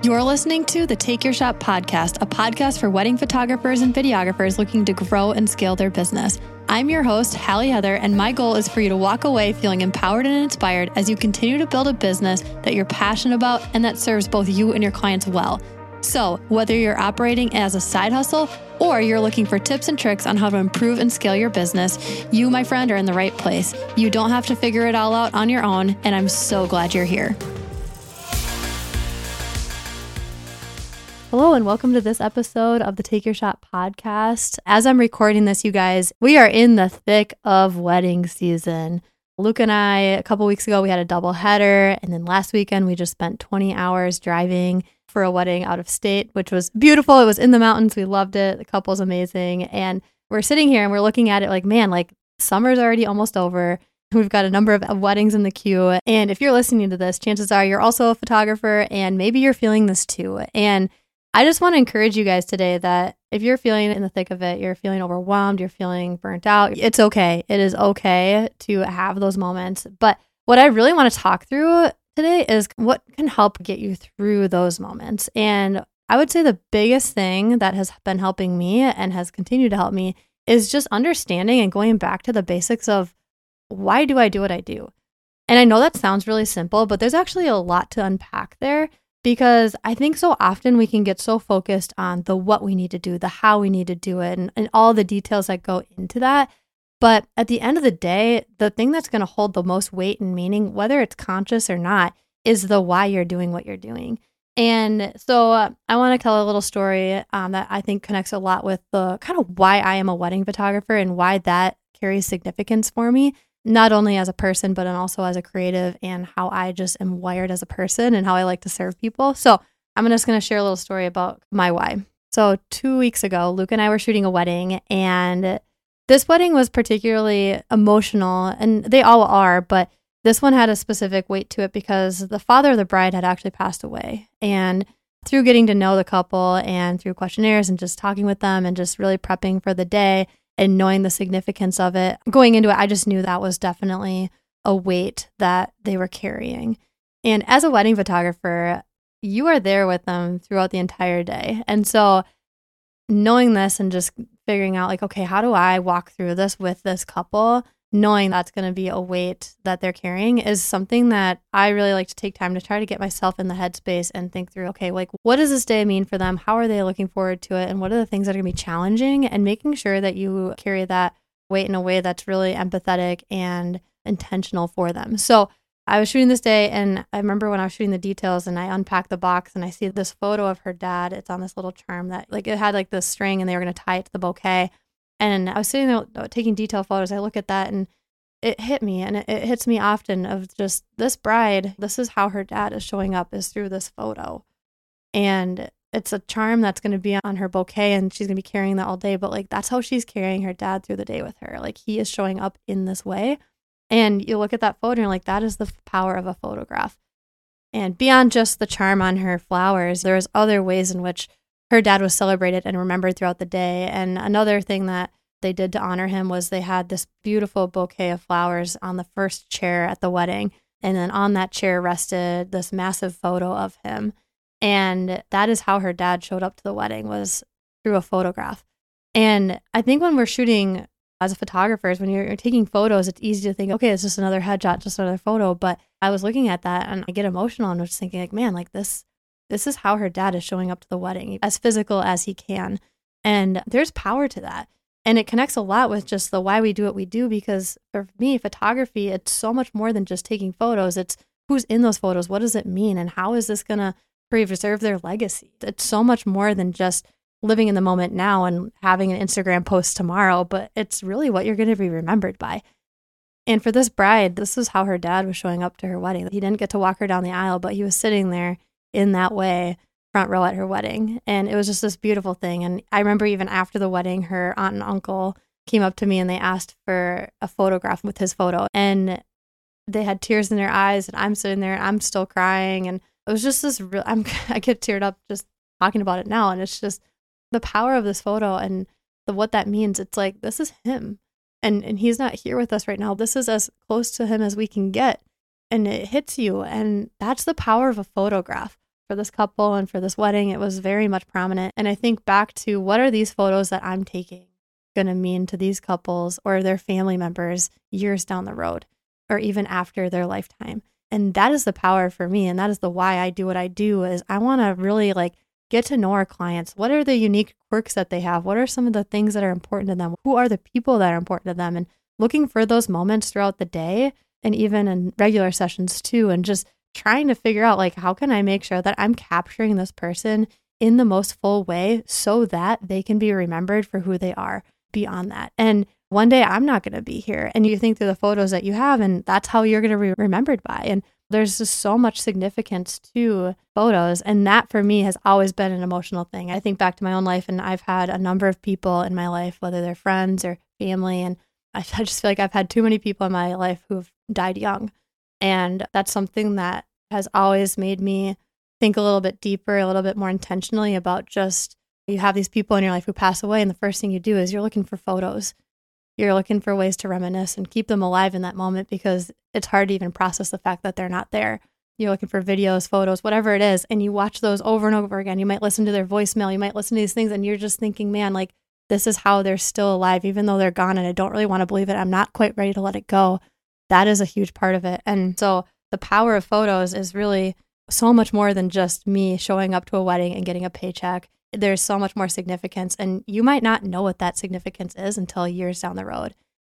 You're listening to the Take Your Shot podcast, a podcast for wedding photographers and videographers looking to grow and scale their business. I'm your host, Hallie Heather, and my goal is for you to walk away feeling empowered and inspired as you continue to build a business that you're passionate about and that serves both you and your clients well. So, whether you're operating as a side hustle or you're looking for tips and tricks on how to improve and scale your business, you, my friend, are in the right place. You don't have to figure it all out on your own, and I'm so glad you're here. Hello, and welcome to this episode of the Take Your Shot podcast. As I'm recording this, you guys, we are in the thick of wedding season. Luke and I, a couple weeks ago, we had a double header, and then last weekend, we just spent 20 hours driving for a wedding out of state, which was beautiful. It was in the mountains. We loved it. The couple's amazing. And we're sitting here and we're looking at it like, man, like summer's already almost over. We've got a number of weddings in the queue. And if you're listening to this, chances are you're also a photographer and maybe you're feeling this too. And I just want to encourage you guys today that if you're feeling in the thick of it, you're feeling overwhelmed, you're feeling burnt out, it's okay. It is okay to have those moments. But what I really want to talk through today is what can help get you through those moments. And I would say the biggest thing that has been helping me and has continued to help me is just understanding and going back to the basics of why do I do what I do? And I know that sounds really simple, but there's actually a lot to unpack there because I think so often we can get so focused on the what we need to do, the how we need to do it, and, and all the details that go into that. But at the end of the day, the thing that's going to hold the most weight and meaning, whether it's conscious or not, is the why you're doing what you're doing. And so uh, I want to tell a little story um, that I think connects a lot with the kind of why I am a wedding photographer and why that carries significance for me not only as a person, but also as a creative and how I just am wired as a person and how I like to serve people. So I'm just going to share a little story about my why. So two weeks ago, Luke and I were shooting a wedding, and this wedding was particularly emotional, and they all are, but this one had a specific weight to it because the father of the bride had actually passed away. And through getting to know the couple and through questionnaires and just talking with them and just really prepping for the day, and knowing the significance of it going into it, I just knew that was definitely a weight that they were carrying. And as a wedding photographer, you are there with them throughout the entire day. And so knowing this and just figuring out like okay, how do I walk through this with this couple knowing that's going to be a weight that they're carrying is something that I really like to take time to try to get myself in the headspace and think through okay, like what does this day mean for them? How are they looking forward to it? And what are the things that are going to be challenging? And making sure that you carry that weight in a way that's really empathetic and intentional for them. So I was shooting this day, and I remember when I was shooting the details, and I unpacked the box, and I see this photo of her dad. It's on this little charm that, like, it had like this string, and they were going to tie it to the bouquet. And I was sitting there uh, taking detail photos. I look at that and it hit me and it, it, hits me often of just this bride, this is how her dad is showing up is through this photo. And it's a charm that's going to be on her bouquet and she's going to be carrying that all day. But like that's how she's carrying her dad through the day with her. Like he is showing up in this way. And you look at that photo and you're like, that is the power of a photograph. And beyond just the charm on her flowers, there's other ways in which her dad was celebrated and remembered throughout the day. And another thing that they did to honor him was they had this beautiful bouquet of flowers on the first chair at the wedding. And then on that chair rested this massive photo of him. And that is how her dad showed up to the wedding was through a photograph. And I think when we're shooting as photographers, when you're, you're, taking photos, it's easy to think, okay, it's just another headshot, just another photo. But I was looking at that and I get emotional and I was thinking, like, man, like this this is how her dad is showing up to the wedding, as physical as he can. And there's power to that. And it connects a lot with just the why we do what we do because for me, photography, it's so much more than just taking photos. It's who's in those photos, what does it mean, and how is this going to preserve their legacy? It's so much more than just living in the moment now and having an Instagram post tomorrow, but it's really what you're going to be remembered by. And for this bride, this is how her dad was showing up to her wedding. He didn't get to walk her down the aisle, but he was sitting there in that way front row at her wedding. And it was just this beautiful thing. And I remember even after the wedding, her aunt and uncle came up to me and they asked for a photograph with his photo. And they had tears in their eyes. And I'm sitting there and I'm still crying. And it was just this real, I'm, I get teared up just talking about it now. And it's just the power of this photo and the, what that means. It's like, this is him. And, and he's not here with us right now. This is as close to him as we can get. And it hits you. And that's the power of a photograph for this couple and for this wedding, it was very much prominent. And I think back to what are these photos that I'm taking going to mean to these couples or their family members years down the road or even after their lifetime. And that is the power for me and that is the why I do what I do is I want to really like get to know our clients. What are the unique quirks that they have? What are some of the things that are important to them? Who are the people that are important to them? And looking for those moments throughout the day and even in regular sessions too and just trying to figure out like how can I make sure that I'm capturing this person in the most full way so that they can be remembered for who they are beyond that. And one day I'm not going to be here and you think through the photos that you have and that's how you're going to be remembered by. And there's just so much significance to photos. And that for me has always been an emotional thing. I think back to my own life, and I've had a number of people in my life, whether they're friends or family. And I just feel like I've had too many people in my life who've died young. And that's something that has always made me think a little bit deeper, a little bit more intentionally about just you have these people in your life who pass away. And the first thing you do is you're looking for photos you're looking for ways to reminisce and keep them alive in that moment because it's hard to even process the fact that they're not there. You're looking for videos, photos, whatever it is, and you watch those over and over again. You might listen to their voicemail, you might listen to these things, and you're just thinking, man, like, this is how they're still alive, even though they're gone. And I don't really want to believe it. I'm not quite ready to let it go. That is a huge part of it. And so the power of photos is really so much more than just me showing up to a wedding and getting a paycheck. There's so much more significance and you might not know what that significance is until years down the road.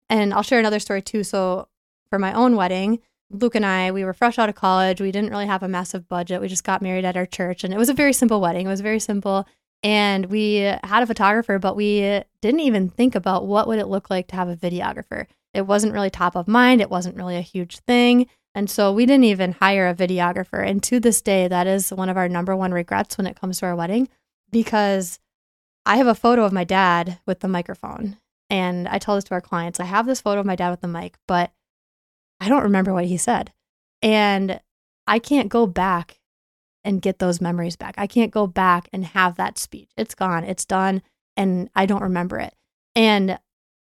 And i'll share another story too. So for my own wedding luke and i we were fresh out of college. We didn't really have a massive budget. We just got married at our church and it was a very simple wedding. It was very simple. And we had a photographer but we didn't even think about what would it look like to have a videographer it wasn't really top of mind it wasn't really a huge thing and so we didn't even hire a videographer and to this day that is one of our number one regrets when it comes to our wedding because I have a photo of my dad with the microphone. And I tell this to our clients I have this photo of my dad with the mic, but I don't remember what he said. And I can't go back and get those memories back. I can't go back and have that speech. It's gone, it's done, and I don't remember it. And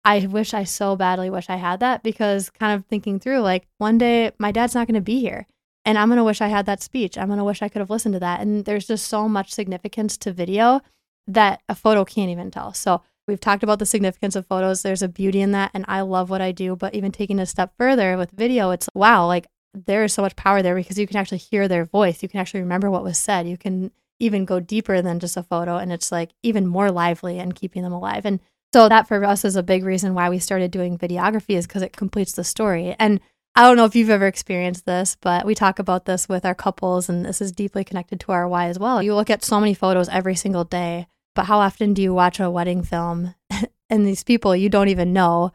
I wish I so badly wish I had that because kind of thinking through like one day my dad's not going to be here. And I'm going to wish I had that speech. I'm going to wish I could have listened to that. And there's just so much significance to video that a photo can't even tell. So we've talked about the significance of photos. There's a beauty in that. And I love what I do. But even taking a step further with video, it's wow, like there is so much power there because you can actually hear their voice. You can actually remember what was said. You can even go deeper than just a photo. And it's like even more lively and keeping them alive. And so that for us is a big reason why we started doing videography is because it completes the story. And I don't know if you've ever experienced this, but we talk about this with our couples, and this is deeply connected to our why as well. You look at so many photos every single day, but how often do you watch a wedding film and these people you don't even know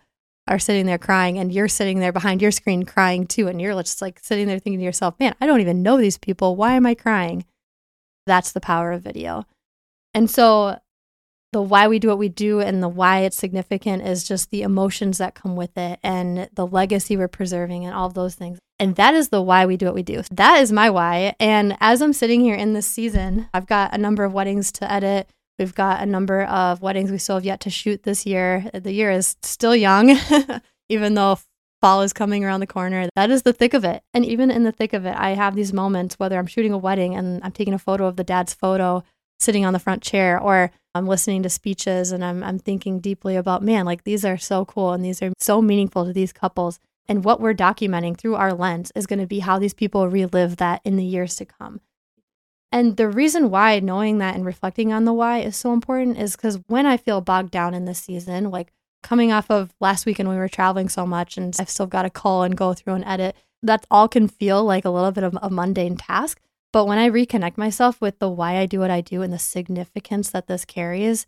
are sitting there crying, and you're sitting there behind your screen crying too, and you're just like sitting there thinking to yourself, man, I don't even know these people. Why am I crying? That's the power of video. And so the why we do what we do and the why it's significant is just the emotions that come with it and the legacy we're preserving and all those things. And that is the why we do what we do. That is my why. And as I'm sitting here in this season, I've got a number of weddings to edit. We've got a number of weddings we still have yet to shoot this year. The year is still young, even though fall is coming around the corner. That is the thick of it. And even in the thick of it, I have these moments, whether I'm shooting a wedding and I'm taking a photo of the dad's photo sitting on the front chair or I'm listening to speeches and I'm I'm thinking deeply about man like these are so cool and these are so meaningful to these couples and what we're documenting through our lens is going to be how these people relive that in the years to come. And the reason why knowing that and reflecting on the why is so important is cuz when I feel bogged down in this season like coming off of last weekend we were traveling so much and I've still got to call and go through and edit that all can feel like a little bit of a mundane task but when I reconnect myself with the why I do what I do and the significance that this carries,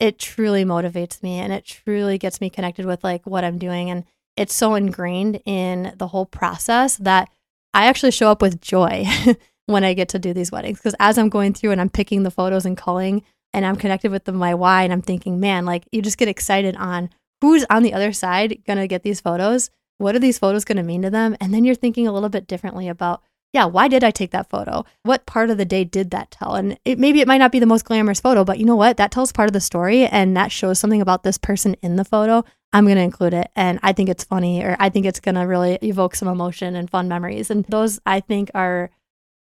it truly motivates me and it truly gets me connected with like what I'm doing. And it's so ingrained in the whole process that I actually show up with joy when I get to do these weddings. Because as I'm going through and I'm picking the photos and culling and I'm connected with the, my why, and I'm thinking, man, like you just get excited on who's on the other side going to get these photos. What are these photos going to mean to them? And then you're thinking a little bit differently about yeah, why did I take that photo? What part of the day did that tell? And it, maybe it might not be the most glamorous photo, but you know what? That tells part of the story and that shows something about this person in the photo. I'm going to include it. And I think it's funny or I think it's going to really evoke some emotion and fun memories. And those I think are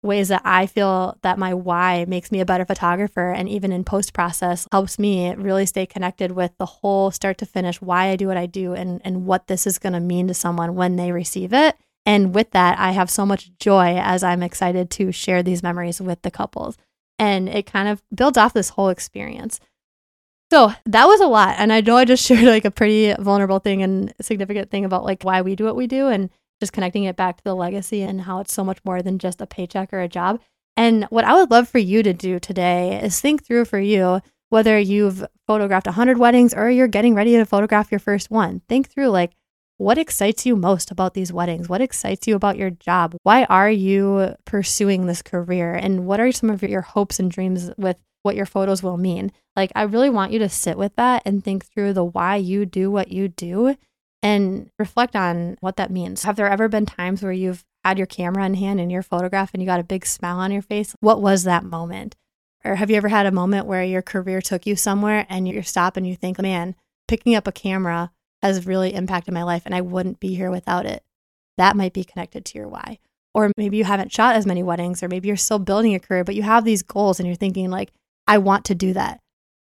ways that I feel that my why makes me a better photographer and even in post process helps me really stay connected with the whole start to finish why I do what I do and and what this is going to mean to someone when they receive it. And with that, I have so much joy as I'm excited to share these memories with the couples. And it kind of builds off this whole experience. So that was a lot. And I know I just shared like a pretty vulnerable thing and significant thing about like why we do what we do and just connecting it back to the legacy and how it's so much more than just a paycheck or a job. And what I would love for you to do today is think through for you whether you've photographed 100 weddings or you're getting ready to photograph your first one. Think through like what excites you most about these weddings? What excites you about your job? Why are you pursuing this career? And what are some of your hopes and dreams with what your photos will mean. Like, I really want you to sit with that and think through the why you do what you do and reflect on what that means. Have there ever been times where you've had your camera in hand and your photograph and you got a big smile on your face? What was that moment? Or have you ever had a moment where your career took you somewhere and you stop and you think, man, picking up a camera has really impacted my life and I wouldn't be here without it? That might be connected to your why. Or maybe you haven't shot as many weddings, or maybe you're still building a career, but you have these goals and you're thinking, like, I want to do that.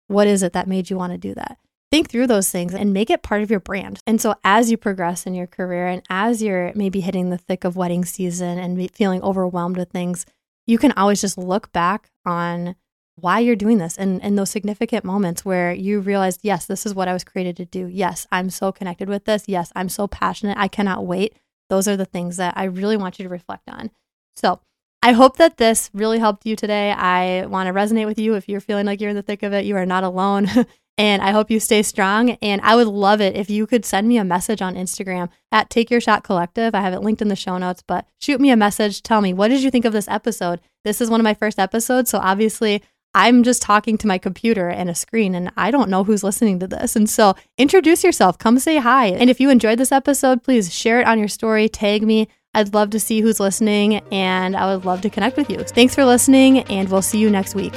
What is it that made you want to do that? Think through those things and make it part of your brand. And so, as you progress in your career and as you're maybe hitting the thick of wedding season and feeling overwhelmed with things, you can always just look back on why you're doing this and, and those significant moments where you realize yes, this is what I was created to do. Yes, I'm so connected with this. Yes, I'm so passionate. I cannot wait. Those are the things that I really want you to reflect on. So, I hope that this really helped you today. I want to resonate with you. If you're feeling like you're in the thick of it, you are not alone. and I hope you stay strong. And I would love it if you could send me a message on Instagram at Take Your Shot Collective. I have it linked in the show notes, but shoot me a message. Tell me, what did you think of this episode? This is one of my first episodes. So obviously, I'm just talking to my computer and a screen, and I don't know who's listening to this. And so introduce yourself, come say hi. And if you enjoyed this episode, please share it on your story, tag me. I'd love to see who's listening and I would love to connect with you. Thanks for listening, and we'll see you next week.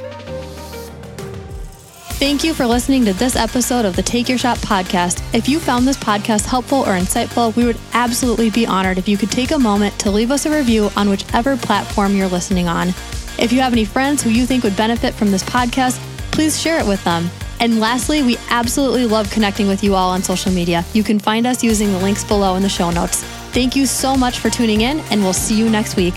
Thank you for listening to this episode of the Take Your Shot podcast. If you found this podcast helpful or insightful, we would absolutely be honored if you could take a moment to leave us a review on whichever platform you're listening on. If you have any friends who you think would benefit from this podcast, please share it with them. And lastly, we absolutely love connecting with you all on social media. You can find us using the links below in the show notes. Thank you so much for tuning in, and we'll see you next week.